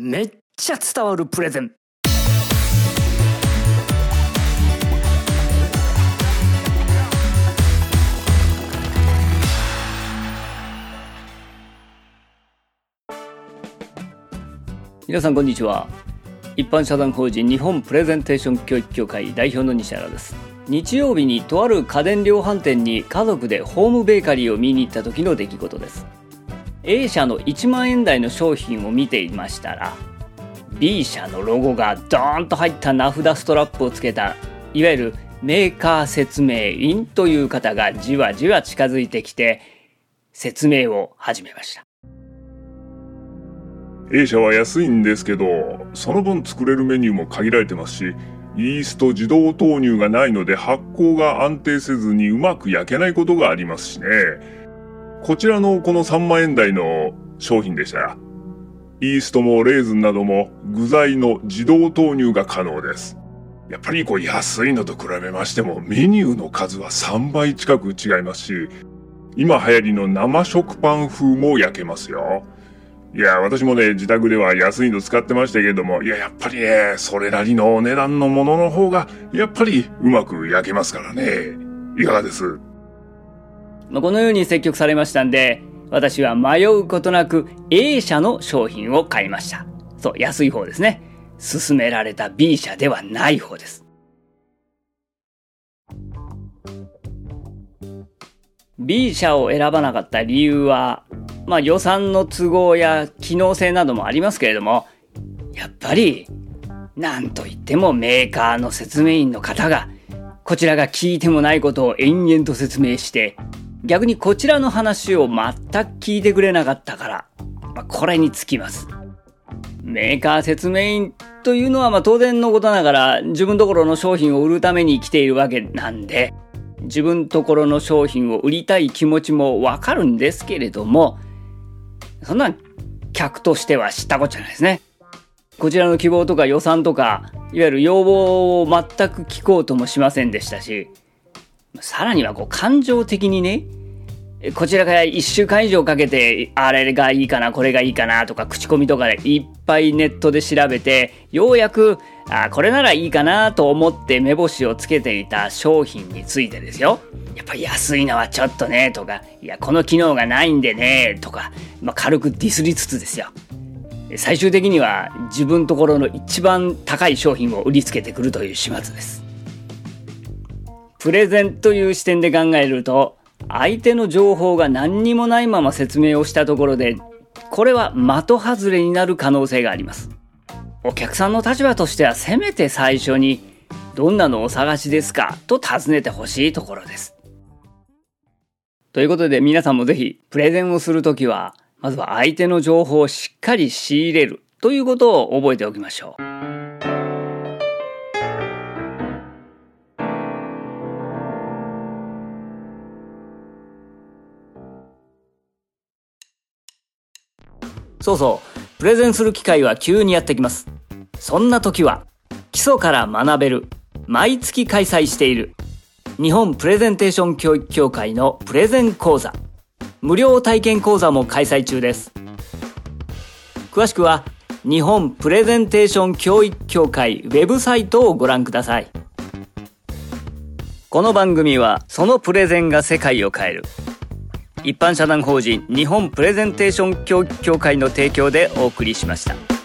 めっちゃ伝わるプレゼン。皆さんこんにちは。一般社団法人日本プレゼンテーション教育協会代表の西原です。日曜日にとある家電量販店に家族でホームベーカリーを見に行った時の出来事です。A 社の1万円台の商品を見ていましたら B 社のロゴがドーンと入った名札ストラップをつけたいわゆるメーカー説明員という方がじわじわ近づいてきて説明を始めました A 社は安いんですけど、その分作れるメニューも限られてますし、イースト自動投入がないので発酵が安定せずにうまく焼けないことがありますしね。こちらのこの3万円台の商品でしたら、イーストもレーズンなども具材の自動投入が可能です。やっぱりこう安いのと比べましてもメニューの数は3倍近く違いますし、今流行りの生食パン風も焼けますよ。いや、私もね、自宅では安いの使ってましたけれども、いや、やっぱりね、それなりのお値段のものの方が、やっぱりうまく焼けますからね。いかがです？まあ、このように積極されましたんで、私は迷うことなく A 社の商品を買いました。そう、安い方ですね。勧められた B 社ではない方です。B 社を選ばなかった理由は、まあ予算の都合や機能性などもありますけれども、やっぱり、なんといってもメーカーの説明員の方が、こちらが聞いてもないことを延々と説明して、逆にこちらの話を全く聞いてくれなかったから、まあ、これにつきます。メーカー説明員というのはまあ当然のことながら自分ところの商品を売るために来ているわけなんで、自分ところの商品を売りたい気持ちもわかるんですけれども、そんな客としては知ったこっちゃないですね。こちらの希望とか予算とか、いわゆる要望を全く聞こうともしませんでしたし、さらにはこう感情的にね、こちらから1週間以上かけて、あれがいいかな、これがいいかなとか、口コミとかでいっぱいネットで調べて、ようやく、あこれならいいかなと思って目星をつけていた商品についてですよ。やっぱり安いのはちょっとね、とか、いや、この機能がないんでね、とか、まあ、軽くディスりつつですよ。最終的には自分ところの一番高い商品を売りつけてくるという始末です。プレゼンという視点で考えると、相手の情報が何にもないまま説明をしたところで、これは的外れになる可能性があります。お客さんの立場としてはせめて最初に、どんなのお探しですか？と尋ねてほしいところです。ということで皆さんもぜひプレゼンをするときは、まずは相手の情報をしっかり仕入れるということを覚えておきましょう。そうそう、プレゼンする機会は急にやってきます。そんな時は、基礎から学べる、毎月開催している、日本プレゼンテーション教育協会のプレゼン講座。無料体験講座も開催中です。詳しくは、日本プレゼンテーション教育協会ウェブサイトをご覧ください。この番組は、そのプレゼンが世界を変える。一般社団法人日本プレゼンテーション協会の提供でお送りしました。